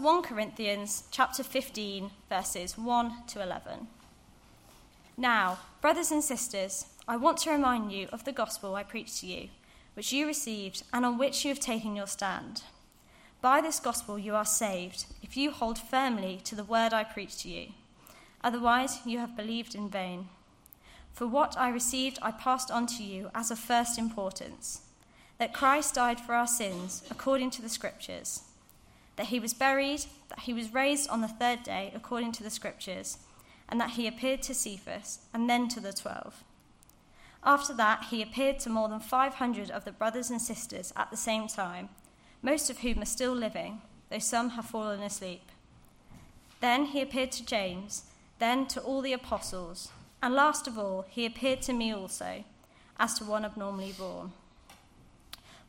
1 Corinthians chapter 15 verses 1 to 11. Now, brothers and sisters, I want to remind you of the gospel I preached to you, which you received and on which you have taken your stand. By this gospel you are saved, if you hold firmly to the word I preached to you. Otherwise, you have believed in vain. For what I received, I passed on to you as of first importance that Christ died for our sins according to the Scriptures, that he was buried, that he was raised on the third day according to the Scriptures, and that he appeared to Cephas and then to the twelve. After that, he appeared to more than 500 of the brothers and sisters at the same time, most of whom are still living, though some have fallen asleep. Then he appeared to James, then to all the apostles, and last of all, he appeared to me also, as to one abnormally born.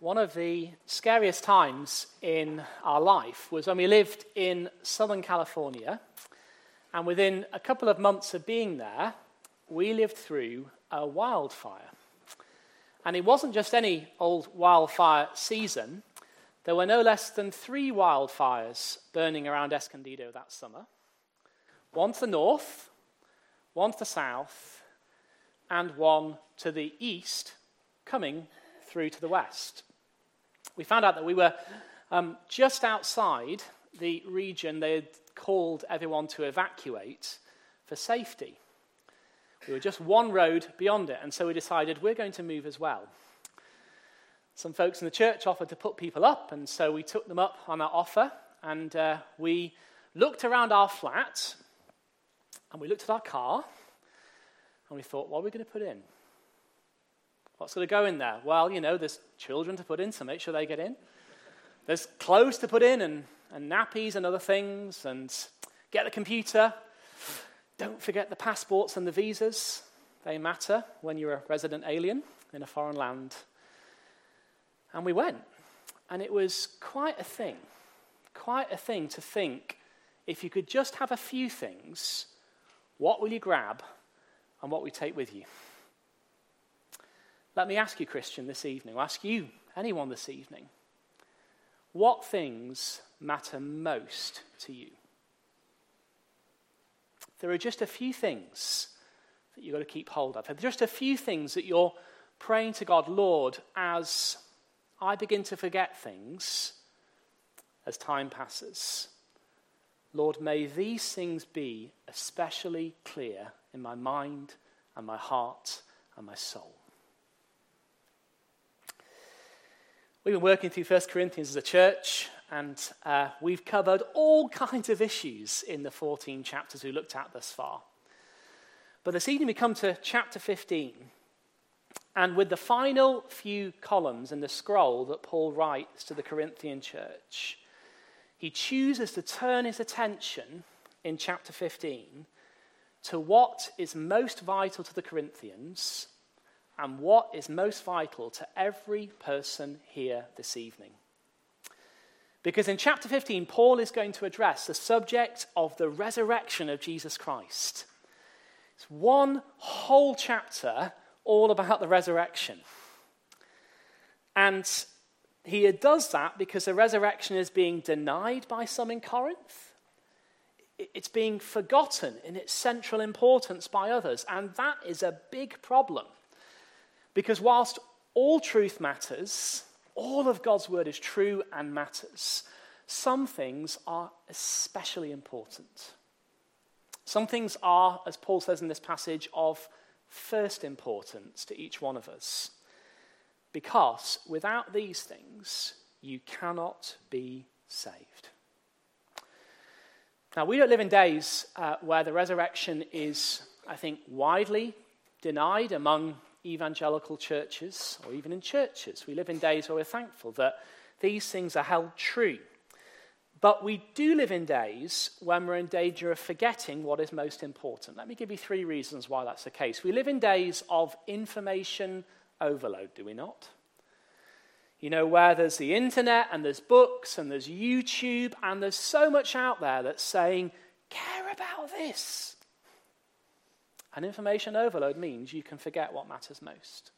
One of the scariest times in our life was when we lived in Southern California, and within a couple of months of being there, we lived through a wildfire. And it wasn't just any old wildfire season, there were no less than three wildfires burning around Escondido that summer. One to the north, one to the south, and one to the east, coming through to the west we found out that we were um, just outside the region they had called everyone to evacuate for safety. We were just one road beyond it, and so we decided we're going to move as well. Some folks in the church offered to put people up, and so we took them up on that offer, and uh, we looked around our flat, and we looked at our car, and we thought, what are we going to put in? What's going to go in there? Well, you know, there's children to put in, so make sure they get in. There's clothes to put in, and, and nappies and other things, and get the computer. Don't forget the passports and the visas. They matter when you're a resident alien in a foreign land. And we went. And it was quite a thing. Quite a thing to think if you could just have a few things, what will you grab and what will you take with you? Let me ask you, Christian, this evening, I'll ask you, anyone this evening, what things matter most to you? There are just a few things that you've got to keep hold of. There are just a few things that you're praying to God, Lord, as I begin to forget things as time passes. Lord, may these things be especially clear in my mind and my heart and my soul. We've been working through 1 Corinthians as a church, and uh, we've covered all kinds of issues in the 14 chapters we looked at thus far. But this evening we come to chapter 15, and with the final few columns in the scroll that Paul writes to the Corinthian church, he chooses to turn his attention in chapter 15 to what is most vital to the Corinthians and what is most vital to every person here this evening. Because in chapter 15, Paul is going to address the subject of the resurrection of Jesus Christ. It's one whole chapter all about the resurrection. And he does that because the resurrection is being denied by some in Corinth. It's being forgotten in its central importance by others. And that is a big problem. Because whilst all truth matters, all of God's word is true and matters, some things are especially important. Some things are, as Paul says in this passage, of first importance to each one of us. Because without these things, you cannot be saved. Now, we don't live in days uh, where the resurrection is, I think, widely denied among evangelical churches or even in churches. We live in days where we're thankful that these things are held true. But we do live in days when we're in danger of forgetting what is most important. Let me give you three reasons why that's the case. We live in days of information overload, do we not? You know, where there's the internet and there's books and there's YouTube and there's so much out there that's saying, care about this. And information overload means you can forget what matters most.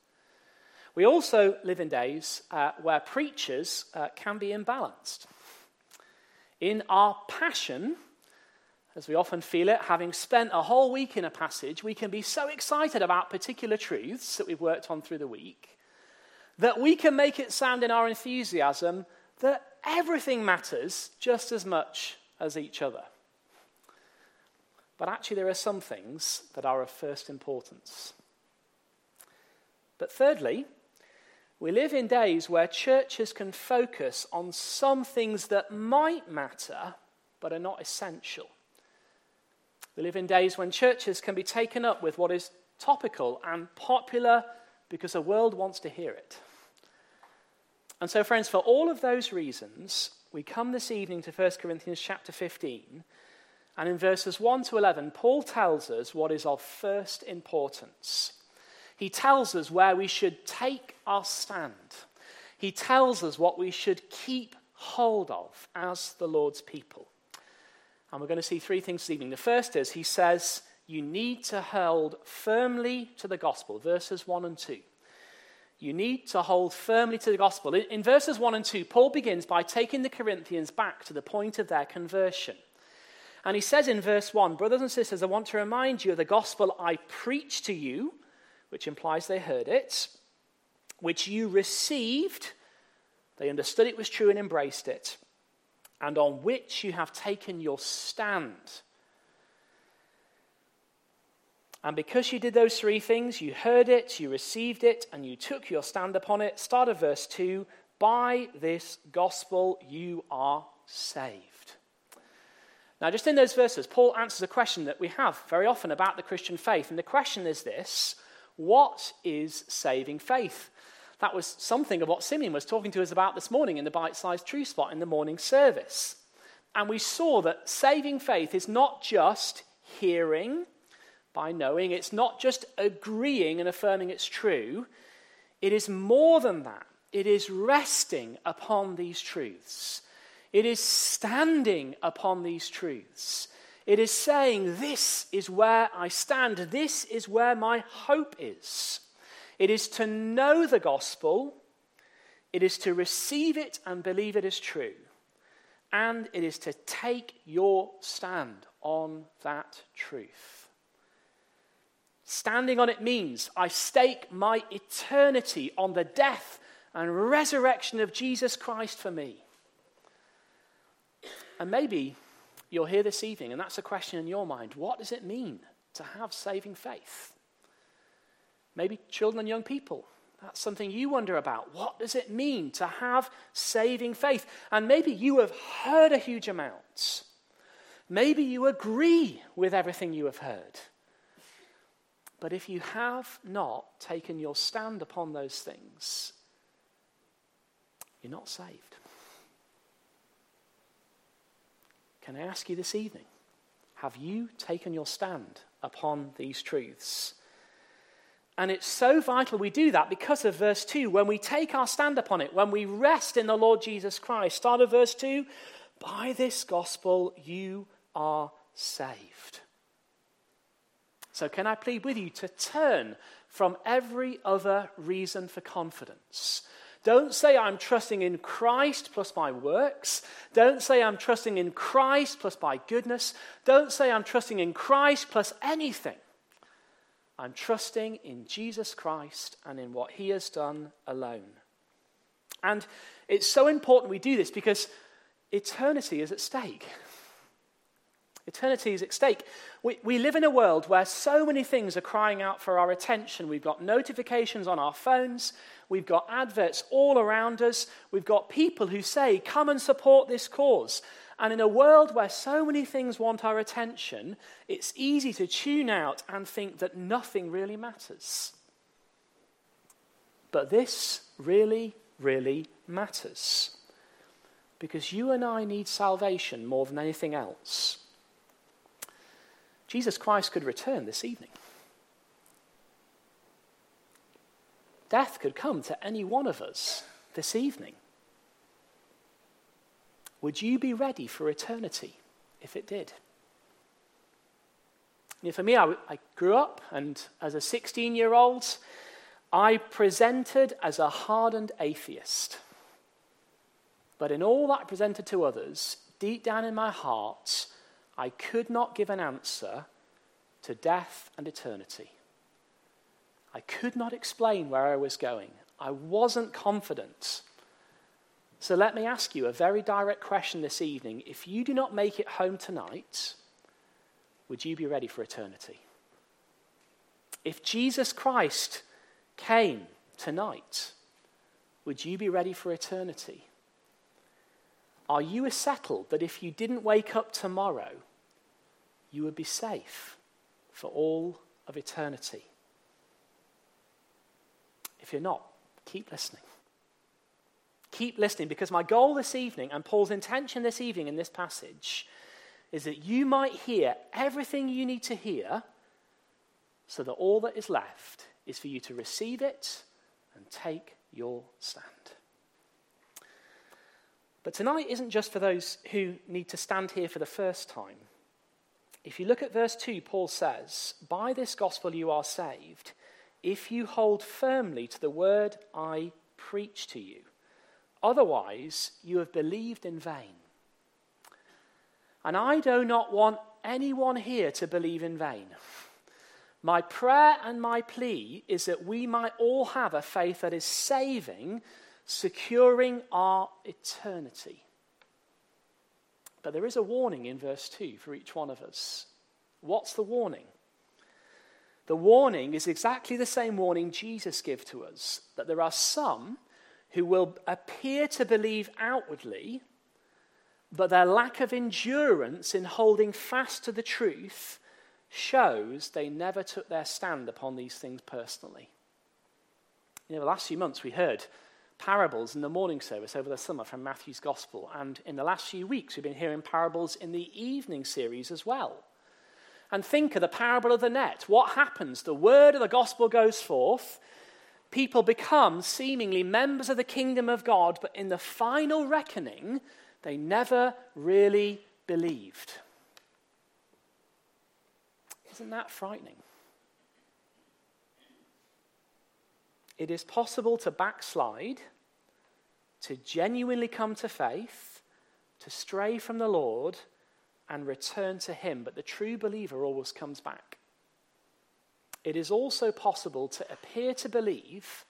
We also live in days uh, where preachers uh, can be imbalanced. In our passion, as we often feel it, having spent a whole week in a passage, we can be so excited about particular truths that we've worked on through the week that we can make it sound in our enthusiasm that everything matters just as much as each other. But actually, there are some things that are of first importance. But thirdly, we live in days where churches can focus on some things that might matter but are not essential. We live in days when churches can be taken up with what is topical and popular because the world wants to hear it. And so, friends, for all of those reasons, we come this evening to 1 Corinthians chapter 15 and in verses 1 to 11, Paul tells us what is of first importance. He tells us where we should take our stand. He tells us what we should keep hold of as the Lord's people. And we're going to see three things this evening. The first is he says, You need to hold firmly to the gospel, verses 1 and 2. You need to hold firmly to the gospel. In verses 1 and 2, Paul begins by taking the Corinthians back to the point of their conversion. And he says in verse 1 Brothers and sisters, I want to remind you of the gospel I preached to you, which implies they heard it, which you received, they understood it was true and embraced it, and on which you have taken your stand. And because you did those three things, you heard it, you received it, and you took your stand upon it. Start of verse 2 By this gospel you are saved. Now, just in those verses, Paul answers a question that we have very often about the Christian faith. And the question is this What is saving faith? That was something of what Simeon was talking to us about this morning in the bite sized true spot in the morning service. And we saw that saving faith is not just hearing by knowing, it's not just agreeing and affirming it's true. It is more than that. It is resting upon these truths. It is standing upon these truths. It is saying, This is where I stand. This is where my hope is. It is to know the gospel. It is to receive it and believe it is true. And it is to take your stand on that truth. Standing on it means I stake my eternity on the death and resurrection of Jesus Christ for me. And maybe you're here this evening and that's a question in your mind. What does it mean to have saving faith? Maybe children and young people. That's something you wonder about. What does it mean to have saving faith? And maybe you have heard a huge amount. Maybe you agree with everything you have heard. But if you have not taken your stand upon those things, you're not saved. Can I ask you this evening, have you taken your stand upon these truths? And it's so vital we do that because of verse 2. When we take our stand upon it, when we rest in the Lord Jesus Christ, start of verse 2 by this gospel you are saved. So, can I plead with you to turn from every other reason for confidence don't say I'm trusting in Christ plus my works. Don't say I'm trusting in Christ plus my goodness. Don't say I'm trusting in Christ plus anything. I'm trusting in Jesus Christ and in what he has done alone. And it's so important we do this because eternity is at stake. Eternity is at stake. We, we live in a world where so many things are crying out for our attention. We've got notifications on our phones, we've got adverts all around us, we've got people who say, Come and support this cause. And in a world where so many things want our attention, it's easy to tune out and think that nothing really matters. But this really, really matters. because you and I need salvation more than anything else. Jesus Christ could return this evening. Death could come to any one of us this evening. Would you be ready for eternity if it did? You know, for me, I, I grew up, and as a 16 year old, I presented as a hardened atheist. But in all that I presented to others, deep down in my heart, I could not give an answer to death and eternity. I could not explain where I was going. I wasn't confident. So let me ask you a very direct question this evening. If you do not make it home tonight, would you be ready for eternity? If Jesus Christ came tonight, would you be ready for eternity? Are you settled that if you didn't wake up tomorrow, you would be safe for all of eternity? If you're not, keep listening. Keep listening because my goal this evening and Paul's intention this evening in this passage is that you might hear everything you need to hear so that all that is left is for you to receive it and take your stand. But tonight isn't just for those who need to stand here for the first time. If you look at verse 2, Paul says, By this gospel you are saved, if you hold firmly to the word I preach to you. Otherwise, you have believed in vain. And I do not want anyone here to believe in vain. My prayer and my plea is that we might all have a faith that is saving, securing our eternity. But there is a warning in verse 2 for each one of us. What's the warning? The warning is exactly the same warning Jesus gave to us that there are some who will appear to believe outwardly, but their lack of endurance in holding fast to the truth shows they never took their stand upon these things personally. You know, the last few months we heard parables in the morning service over the summer from Matthew's Gospel, and in the last few weeks we've been hearing parables in the evening series as well. And think of the parable of the net. What happens? The word of the gospel goes forth. People become seemingly members of the kingdom of God, but in the final reckoning, they never really believed. Isn't that frightening? It is possible to backslide, to genuinely come to faith, to stray from the Lord, and return to Him, but the true believer always comes back. It is also possible to appear to believe,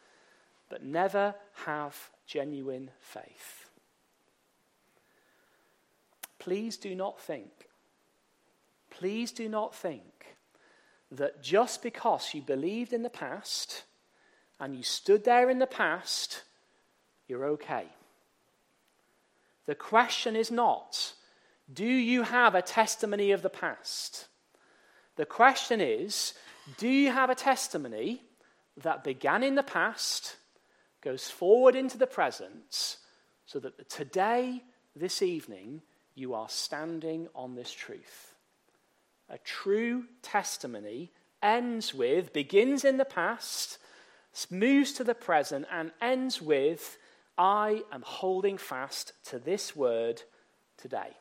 but never have genuine faith. Please do not think, please do not think that just because you believed in the past and you stood there in the past, you're okay. The question is not, do you have a testimony of the past? The question is, do you have a testimony that began in the past, goes forward into the present, so that today, this evening, you are standing on this truth. A true testimony ends with, begins in the past, moves to the present, and ends with, I am holding fast to this word today.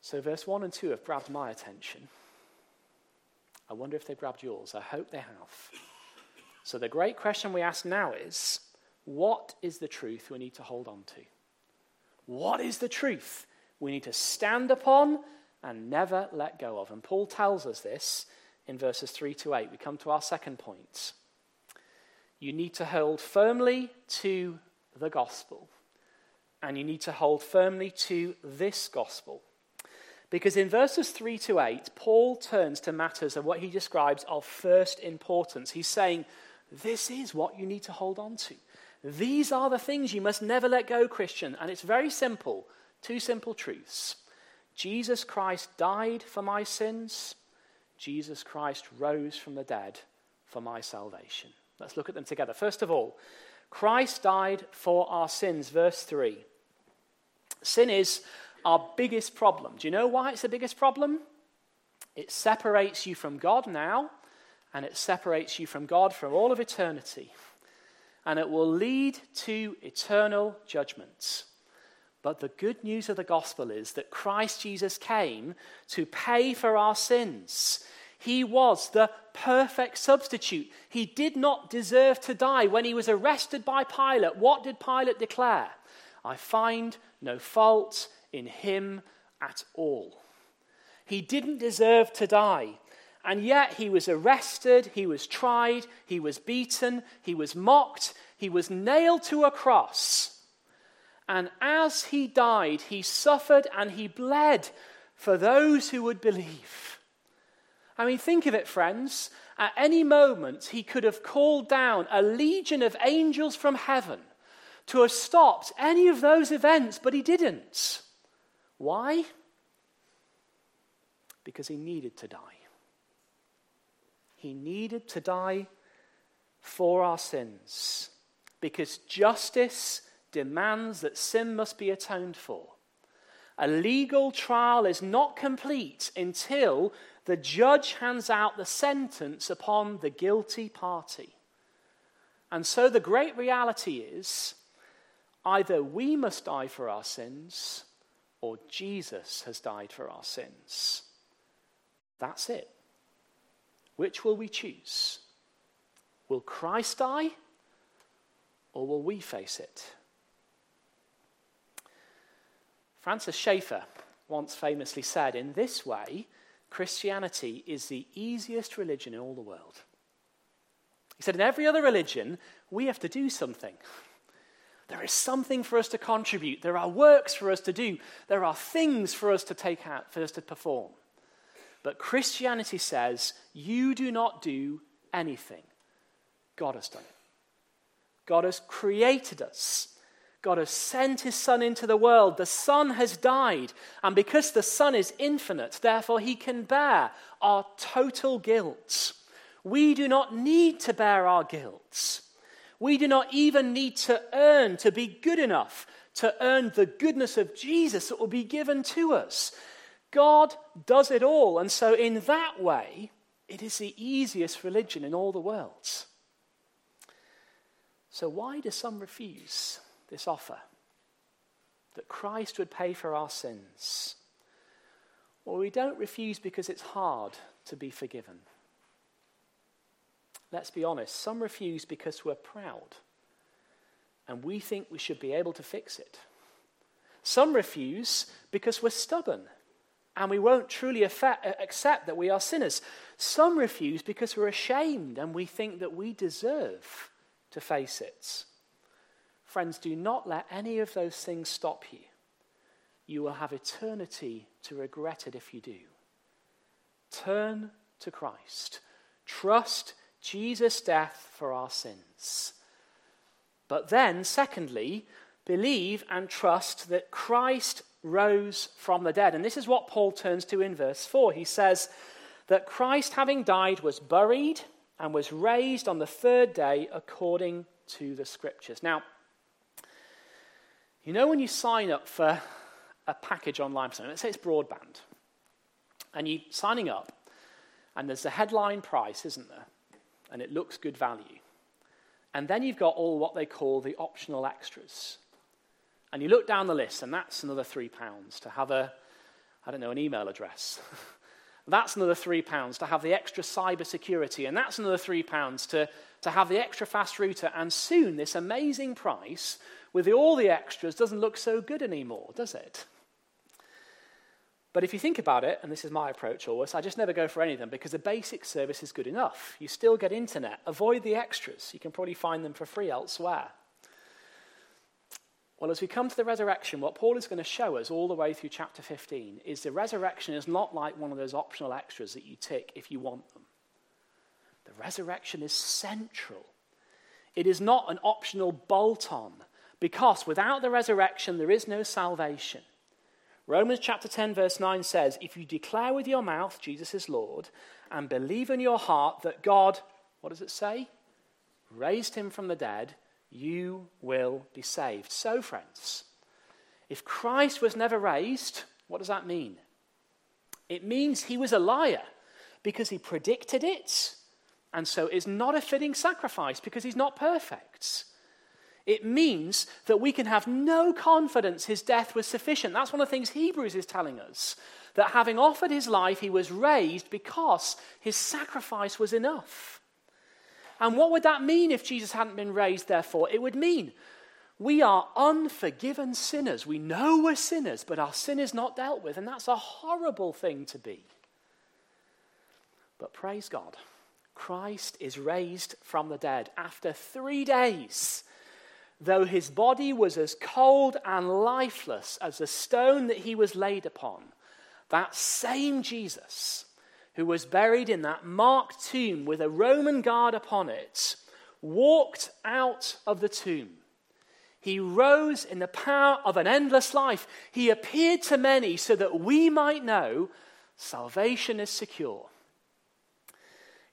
So, verse 1 and 2 have grabbed my attention. I wonder if they grabbed yours. I hope they have. So, the great question we ask now is what is the truth we need to hold on to? What is the truth we need to stand upon and never let go of? And Paul tells us this in verses 3 to 8. We come to our second point. You need to hold firmly to the gospel, and you need to hold firmly to this gospel. Because in verses 3 to 8, Paul turns to matters of what he describes of first importance. He's saying, This is what you need to hold on to. These are the things you must never let go, Christian. And it's very simple two simple truths Jesus Christ died for my sins, Jesus Christ rose from the dead for my salvation. Let's look at them together. First of all, Christ died for our sins. Verse 3. Sin is our biggest problem. Do you know why it's the biggest problem? It separates you from God now, and it separates you from God for all of eternity. And it will lead to eternal judgments. But the good news of the gospel is that Christ Jesus came to pay for our sins. He was the perfect substitute. He did not deserve to die. When he was arrested by Pilate, what did Pilate declare? I find no fault in him at all. He didn't deserve to die. And yet he was arrested, he was tried, he was beaten, he was mocked, he was nailed to a cross. And as he died, he suffered and he bled for those who would believe. I mean, think of it, friends. At any moment, he could have called down a legion of angels from heaven to have stopped any of those events, but he didn't. Why? Because he needed to die. He needed to die for our sins. Because justice demands that sin must be atoned for. A legal trial is not complete until the judge hands out the sentence upon the guilty party. And so the great reality is either we must die for our sins or Jesus has died for our sins. That's it. Which will we choose? Will Christ die or will we face it? Francis Schaeffer once famously said, In this way, Christianity is the easiest religion in all the world. He said, In every other religion, we have to do something. There is something for us to contribute. There are works for us to do. There are things for us to take out, for us to perform. But Christianity says, You do not do anything. God has done it. God has created us. God has sent his Son into the world. The Son has died. And because the Son is infinite, therefore he can bear our total guilt. We do not need to bear our guilt. We do not even need to earn to be good enough to earn the goodness of Jesus that will be given to us. God does it all. And so, in that way, it is the easiest religion in all the world. So, why do some refuse? This offer that Christ would pay for our sins. Well, we don't refuse because it's hard to be forgiven. Let's be honest, some refuse because we're proud and we think we should be able to fix it. Some refuse because we're stubborn and we won't truly uh, accept that we are sinners. Some refuse because we're ashamed and we think that we deserve to face it. Friends, do not let any of those things stop you. You will have eternity to regret it if you do. Turn to Christ. Trust Jesus' death for our sins. But then, secondly, believe and trust that Christ rose from the dead. And this is what Paul turns to in verse 4. He says that Christ, having died, was buried and was raised on the third day according to the scriptures. Now, you know, when you sign up for a package online let's say it's broadband, and you're signing up, and there's a headline price, isn't there? And it looks good value. And then you've got all what they call the optional extras. And you look down the list, and that's another £3 to have a, I don't know, an email address. that's another £3 to have the extra cyber security, and that's another £3 to, to have the extra fast router. And soon, this amazing price with all the extras doesn't look so good anymore, does it? But if you think about it, and this is my approach always, I just never go for any of them because the basic service is good enough. You still get internet. Avoid the extras. You can probably find them for free elsewhere. Well, as we come to the resurrection, what Paul is going to show us all the way through chapter 15 is the resurrection is not like one of those optional extras that you tick if you want them. The resurrection is central. It is not an optional bolt on because without the resurrection, there is no salvation. Romans chapter 10, verse 9 says, If you declare with your mouth Jesus is Lord and believe in your heart that God, what does it say? Raised him from the dead, you will be saved. So, friends, if Christ was never raised, what does that mean? It means he was a liar because he predicted it, and so is not a fitting sacrifice because he's not perfect. It means that we can have no confidence his death was sufficient. That's one of the things Hebrews is telling us. That having offered his life, he was raised because his sacrifice was enough. And what would that mean if Jesus hadn't been raised, therefore? It would mean we are unforgiven sinners. We know we're sinners, but our sin is not dealt with, and that's a horrible thing to be. But praise God, Christ is raised from the dead after three days. Though his body was as cold and lifeless as the stone that he was laid upon, that same Jesus who was buried in that marked tomb with a Roman guard upon it, walked out of the tomb. He rose in the power of an endless life. He appeared to many so that we might know salvation is secure.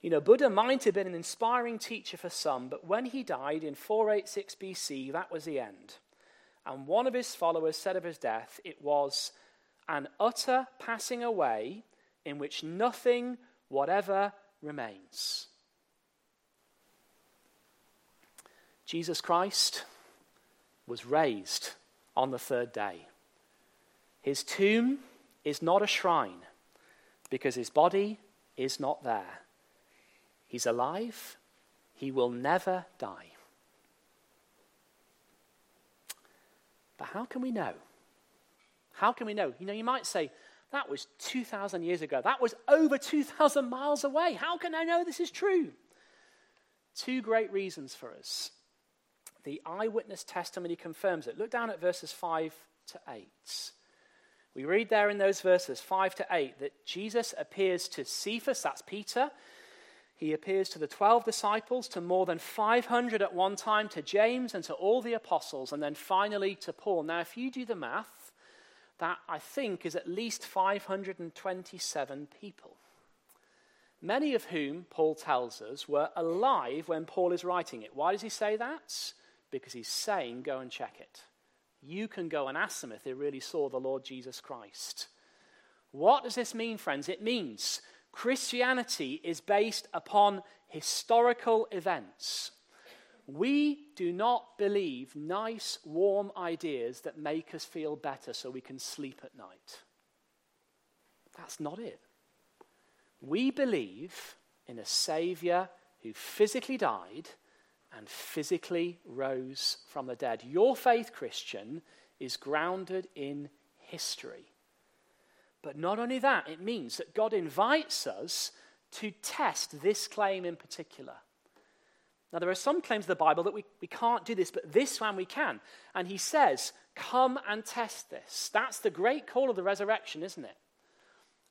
You know, Buddha might have been an inspiring teacher for some, but when he died in 486 BC, that was the end. And one of his followers said of his death, it was an utter passing away in which nothing whatever remains. Jesus Christ was raised on the third day. His tomb is not a shrine because his body is not there. He's alive, he will never die. But how can we know? How can we know? You know, you might say, that was 2,000 years ago. That was over 2,000 miles away. How can I know this is true? Two great reasons for us. The eyewitness testimony confirms it. Look down at verses 5 to 8. We read there in those verses 5 to 8 that Jesus appears to Cephas, that's Peter. He appears to the 12 disciples, to more than 500 at one time, to James and to all the apostles, and then finally to Paul. Now, if you do the math, that I think is at least 527 people, many of whom, Paul tells us, were alive when Paul is writing it. Why does he say that? Because he's saying, go and check it. You can go and ask them if they really saw the Lord Jesus Christ. What does this mean, friends? It means Christianity is based upon historical events. We do not believe nice, warm ideas that make us feel better so we can sleep at night. That's not it. We believe in a Savior who physically died and physically rose from the dead. Your faith, Christian, is grounded in history. But not only that, it means that God invites us to test this claim in particular. Now, there are some claims of the Bible that we, we can't do this, but this one we can. And he says, Come and test this. That's the great call of the resurrection, isn't it?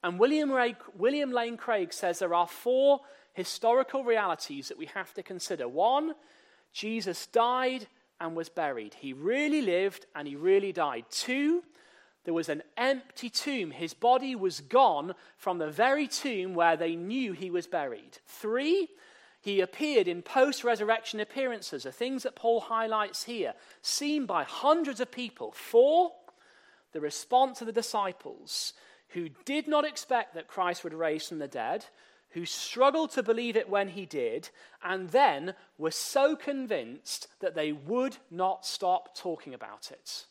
And William, Ray, William Lane Craig says there are four historical realities that we have to consider. One, Jesus died and was buried. He really lived and he really died. Two, there was an empty tomb. His body was gone from the very tomb where they knew he was buried. Three, he appeared in post resurrection appearances, the things that Paul highlights here, seen by hundreds of people. Four, the response of the disciples who did not expect that Christ would raise from the dead, who struggled to believe it when he did, and then were so convinced that they would not stop talking about it.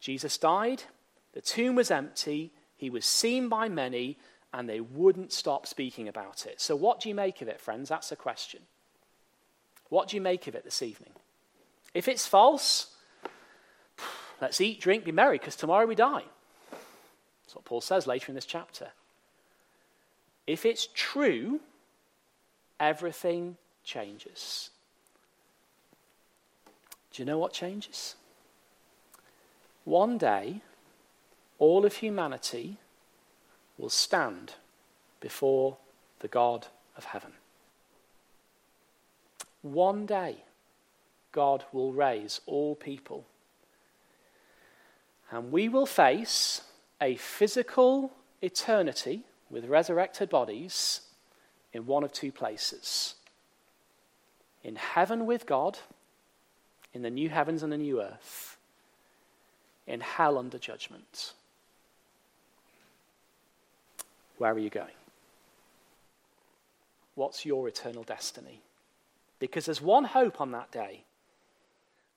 Jesus died, the tomb was empty, he was seen by many, and they wouldn't stop speaking about it. So, what do you make of it, friends? That's the question. What do you make of it this evening? If it's false, let's eat, drink, be merry, because tomorrow we die. That's what Paul says later in this chapter. If it's true, everything changes. Do you know what changes? One day, all of humanity will stand before the God of heaven. One day, God will raise all people. And we will face a physical eternity with resurrected bodies in one of two places. in heaven with God, in the new heavens and the new earth, in hell under judgment. Where are you going? What's your eternal destiny? Because there's one hope on that day.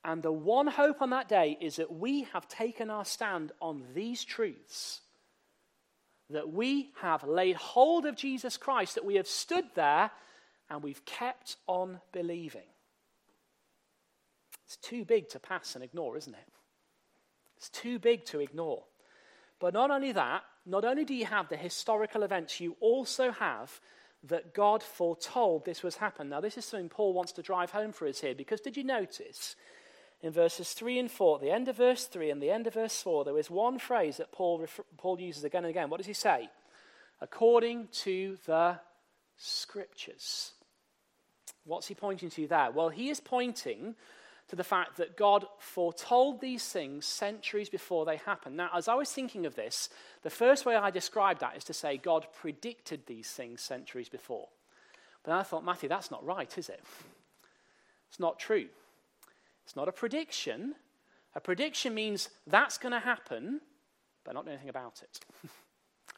And the one hope on that day is that we have taken our stand on these truths. That we have laid hold of Jesus Christ, that we have stood there and we've kept on believing. It's too big to pass and ignore, isn't it? It's too big to ignore. But not only that, not only do you have the historical events, you also have that God foretold this was happen. Now, this is something Paul wants to drive home for us here because did you notice in verses 3 and 4, the end of verse 3 and the end of verse 4, there is one phrase that Paul, Paul uses again and again. What does he say? According to the scriptures. What's he pointing to there? Well, he is pointing to the fact that God foretold these things centuries before they happened. Now, as I was thinking of this, the first way I described that is to say God predicted these things centuries before. But I thought, Matthew, that's not right, is it? It's not true. It's not a prediction. A prediction means that's going to happen, but not anything about it.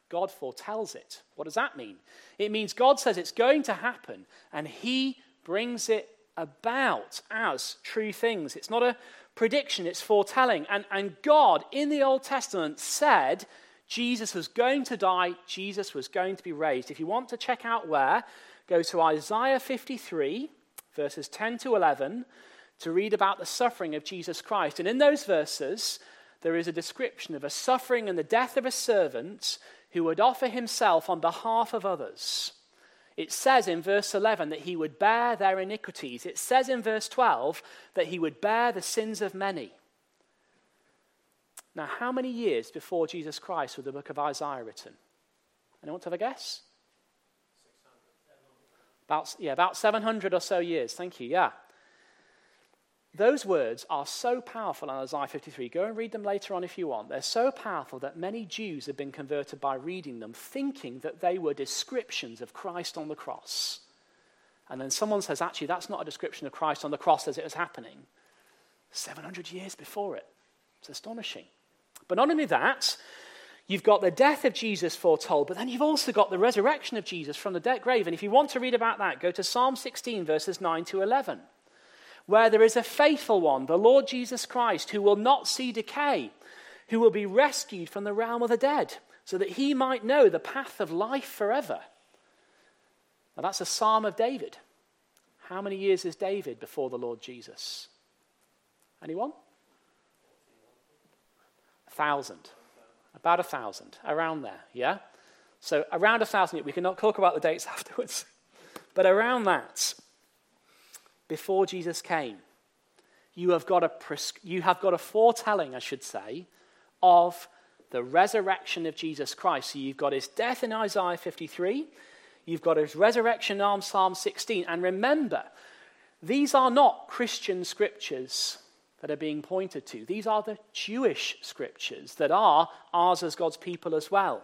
God foretells it. What does that mean? It means God says it's going to happen, and He brings it about as true things. It's not a prediction, it's foretelling. And, and God in the Old Testament said Jesus was going to die, Jesus was going to be raised. If you want to check out where, go to Isaiah 53, verses 10 to 11, to read about the suffering of Jesus Christ. And in those verses, there is a description of a suffering and the death of a servant who would offer himself on behalf of others. It says in verse 11 that he would bear their iniquities. It says in verse 12 that he would bear the sins of many. Now, how many years before Jesus Christ was the book of Isaiah written? Anyone want to have a guess? About, yeah, about 700 or so years. Thank you. Yeah. Those words are so powerful in Isaiah 53. Go and read them later on if you want. They're so powerful that many Jews have been converted by reading them, thinking that they were descriptions of Christ on the cross. And then someone says, actually, that's not a description of Christ on the cross as it was happening. 700 years before it. It's astonishing. But not only that, you've got the death of Jesus foretold, but then you've also got the resurrection of Jesus from the dead grave. And if you want to read about that, go to Psalm 16, verses 9 to 11 where there is a faithful one, the Lord Jesus Christ, who will not see decay, who will be rescued from the realm of the dead, so that he might know the path of life forever. Now, that's a psalm of David. How many years is David before the Lord Jesus? Anyone? A thousand. About a thousand. Around there, yeah? So, around a thousand. We can talk about the dates afterwards. But around that before Jesus came. You have got a, pres- you have got a foretelling, I should say, of the resurrection of Jesus Christ. So you've got his death in Isaiah 53, you've got his resurrection in Psalm 16. And remember, these are not Christian scriptures that are being pointed to, these are the Jewish scriptures that are ours as God's people as well.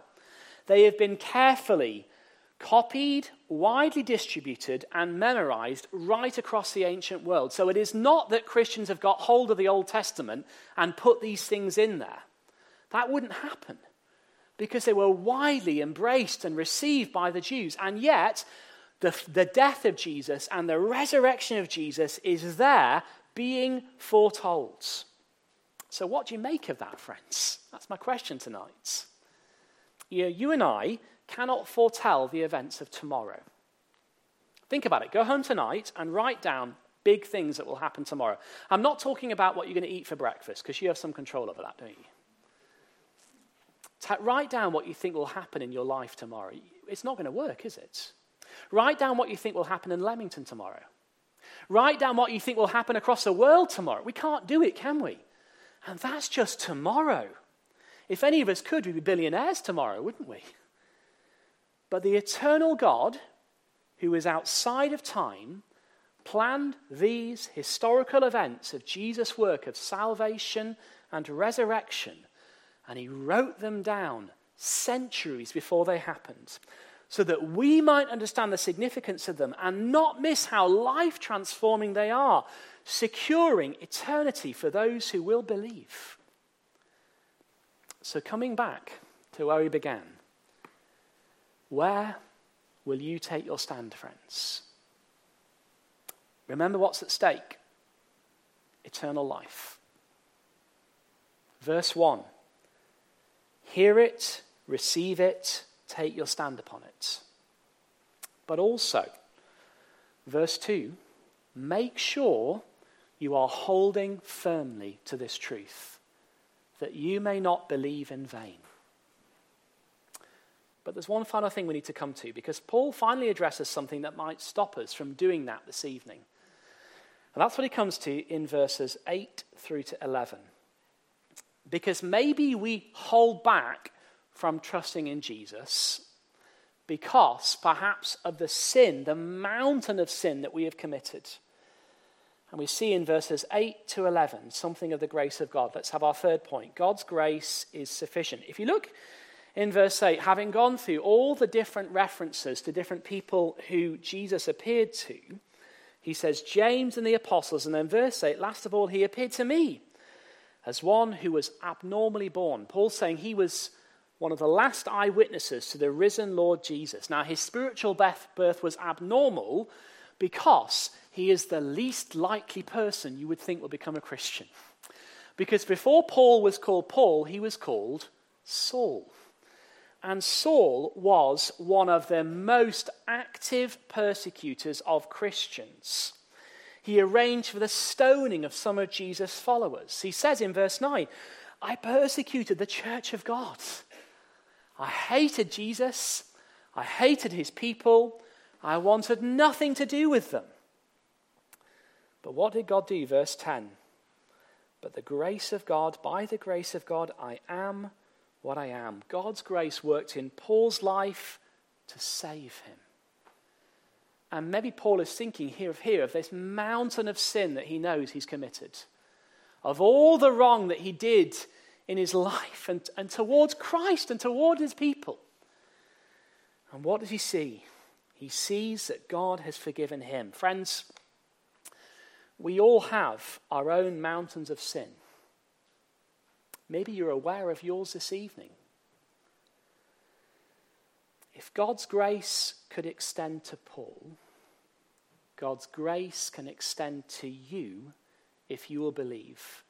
They have been carefully copied, widely distributed, and memorized right across the ancient world. So it is not that Christians have got hold of the Old Testament and put these things in there. That wouldn't happen because they were widely embraced and received by the Jews. And yet, the, the death of Jesus and the resurrection of Jesus is there being foretold. So, what do you make of that, friends? That's my question tonight. You, you and I cannot foretell the events of tomorrow. Think about it. Go home tonight and write down big things that will happen tomorrow. I'm not talking about what you're going to eat for breakfast because you have some control over that, don't you? write down what you think will happen in your life tomorrow. It's not going to work, is it? Write down what you think will happen in Leamington tomorrow. Write down what you think will happen across the world tomorrow. We can't do it, can we? And that's just tomorrow. If any of us could, we'd be billionaires tomorrow, wouldn't we? But the eternal God, who is outside of time, planned these historical events of Jesus' work of salvation and resurrection, and he wrote them down centuries before they happened. so that we might understand the significance of them and not miss how life transforming they are, securing eternity for those who will believe. So, coming back to where we began, where will you take your stand, friends? Remember what's at stake eternal life. Verse 1 Hear it, receive it, take your stand upon it. But also, verse 2 Make sure you are holding firmly to this truth, that you may not believe in vain. But there's one final thing we need to come to because Paul finally addresses something that might stop us from doing that this evening. And that's what he comes to in verses 8 through to 11. Because maybe we hold back from trusting in Jesus because perhaps of the sin, the mountain of sin that we have committed. And we see in verses 8 to 11 something of the grace of God. Let's have our third point. God's grace is sufficient. If you look in verse 8, having gone through all the different references to different people who Jesus appeared to, he says, James and the apostles. And then verse 8, last of all, he appeared to me as one who was abnormally born. Paul's saying he was one of the last eyewitnesses to the risen Lord Jesus. Now, his spiritual birth was abnormal because he is the least likely person you would think will become a Christian. Because before Paul was called Paul, he was called Saul. And Saul was one of the most active persecutors of Christians. He arranged for the stoning of some of Jesus' followers. He says in verse 9, I persecuted the church of God. I hated Jesus. I hated his people. I wanted nothing to do with them. But what did God do? Verse 10 But the grace of God, by the grace of God, I am what I am. God's grace worked in Paul's life to save him. And maybe Paul is thinking here of here of this mountain of sin that he knows he's committed, of all the wrong that he did in his life and, and towards Christ and toward his people. And what does he see? He sees that God has forgiven him. Friends, we all have our own mountains of sin. Maybe you're aware of yours this evening. If God's grace could extend to Paul, God's grace can extend to you if you will believe,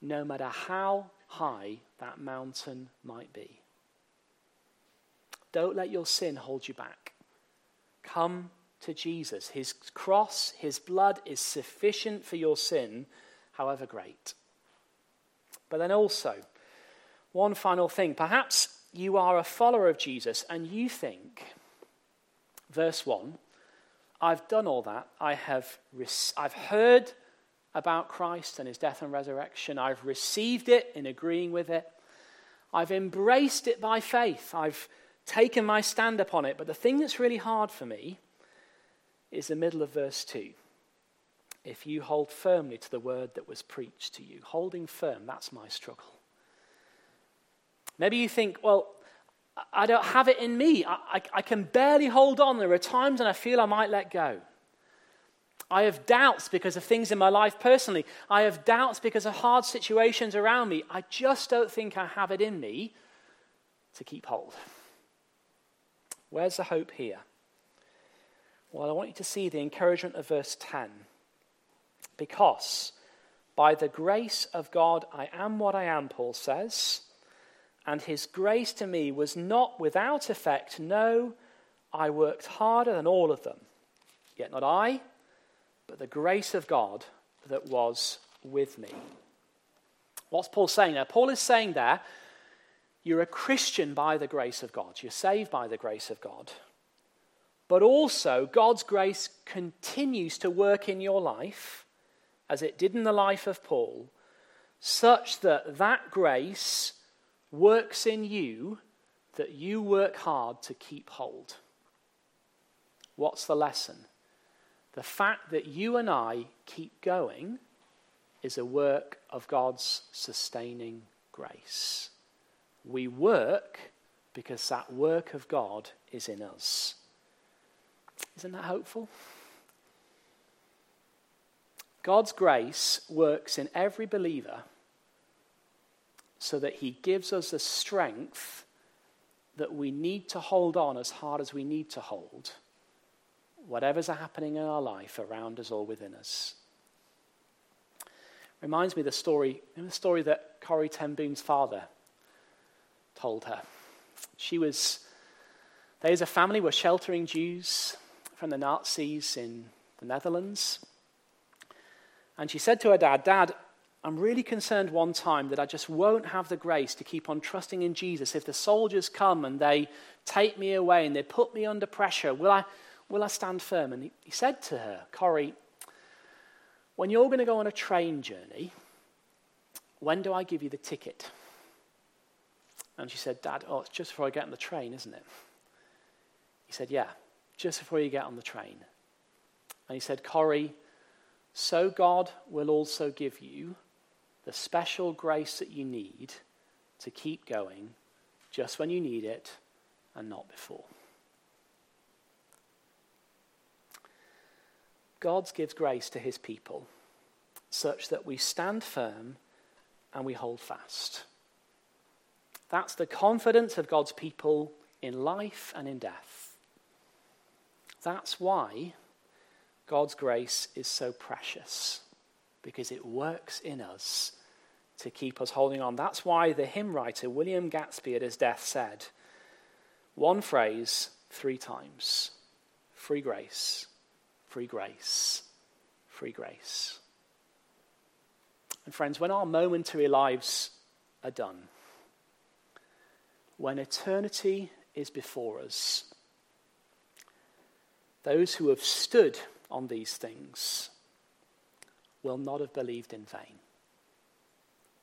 no matter how high that mountain might be. Don't let your sin hold you back. Come to Jesus. His cross, his blood is sufficient for your sin, however great. But then also, one final thing. Perhaps you are a follower of Jesus and you think, verse 1, I've done all that. I have I've heard about Christ and his death and resurrection. I've received it in agreeing with it. I've embraced it by faith. I've taken my stand upon it. But the thing that's really hard for me is the middle of verse 2. If you hold firmly to the word that was preached to you, holding firm, that's my struggle. Maybe you think, well, I don't have it in me. I, I, I can barely hold on. There are times when I feel I might let go. I have doubts because of things in my life personally. I have doubts because of hard situations around me. I just don't think I have it in me to keep hold. Where's the hope here? Well, I want you to see the encouragement of verse 10. Because by the grace of God I am what I am, Paul says, and his grace to me was not without effect. No, I worked harder than all of them. Yet not I but the grace of God that was with me. What's Paul saying there? Paul is saying there, you're a Christian by the grace of God, you're saved by the grace of God. But also, God's grace continues to work in your life, as it did in the life of Paul, such that that grace works in you that you work hard to keep hold. What's the lesson? The fact that you and I keep going is a work of God's sustaining grace. We work because that work of God is in us. Isn't that hopeful? God's grace works in every believer so that he gives us the strength that we need to hold on as hard as we need to hold, whatever's happening in our life around us or within us. Reminds me of the story, the story that Corrie ten Boom's father told her. She was, they as a family were sheltering Jews from the Nazis in the Netherlands. And she said to her dad, Dad, I'm really concerned one time that I just won't have the grace to keep on trusting in Jesus. If the soldiers come and they take me away and they put me under pressure, will I, will I stand firm? And he, he said to her, Corrie, when you're going to go on a train journey, when do I give you the ticket? And she said, Dad, oh, it's just before I get on the train, isn't it? He said, Yeah, just before you get on the train. And he said, Corrie, so God will also give you the special grace that you need to keep going just when you need it and not before. God gives grace to his people such that we stand firm and we hold fast. That's the confidence of God's people in life and in death. That's why God's grace is so precious, because it works in us to keep us holding on. That's why the hymn writer, William Gadsby, at his death said one phrase three times free grace, free grace, free grace. And friends, when our momentary lives are done, when eternity is before us, those who have stood on these things will not have believed in vain.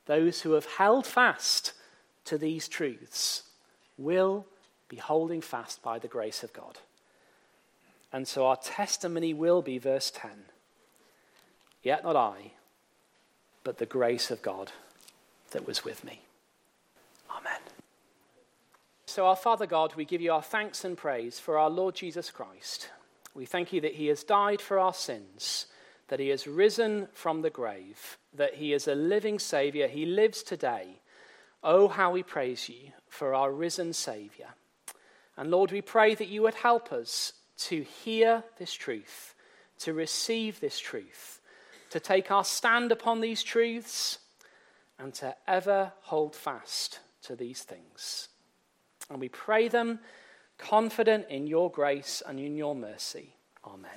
Those who have held fast to these truths will be holding fast by the grace of God. And so our testimony will be, verse 10 Yet not I, but the grace of God that was with me. Amen. So, our Father God, we give you our thanks and praise for our Lord Jesus Christ. We thank you that he has died for our sins, that he has risen from the grave, that he is a living Saviour. He lives today. Oh, how we praise you for our risen Saviour. And Lord, we pray that you would help us to hear this truth, to receive this truth, to take our stand upon these truths, and to ever hold fast to these things. And we pray them confident in your grace and in your mercy. Amen.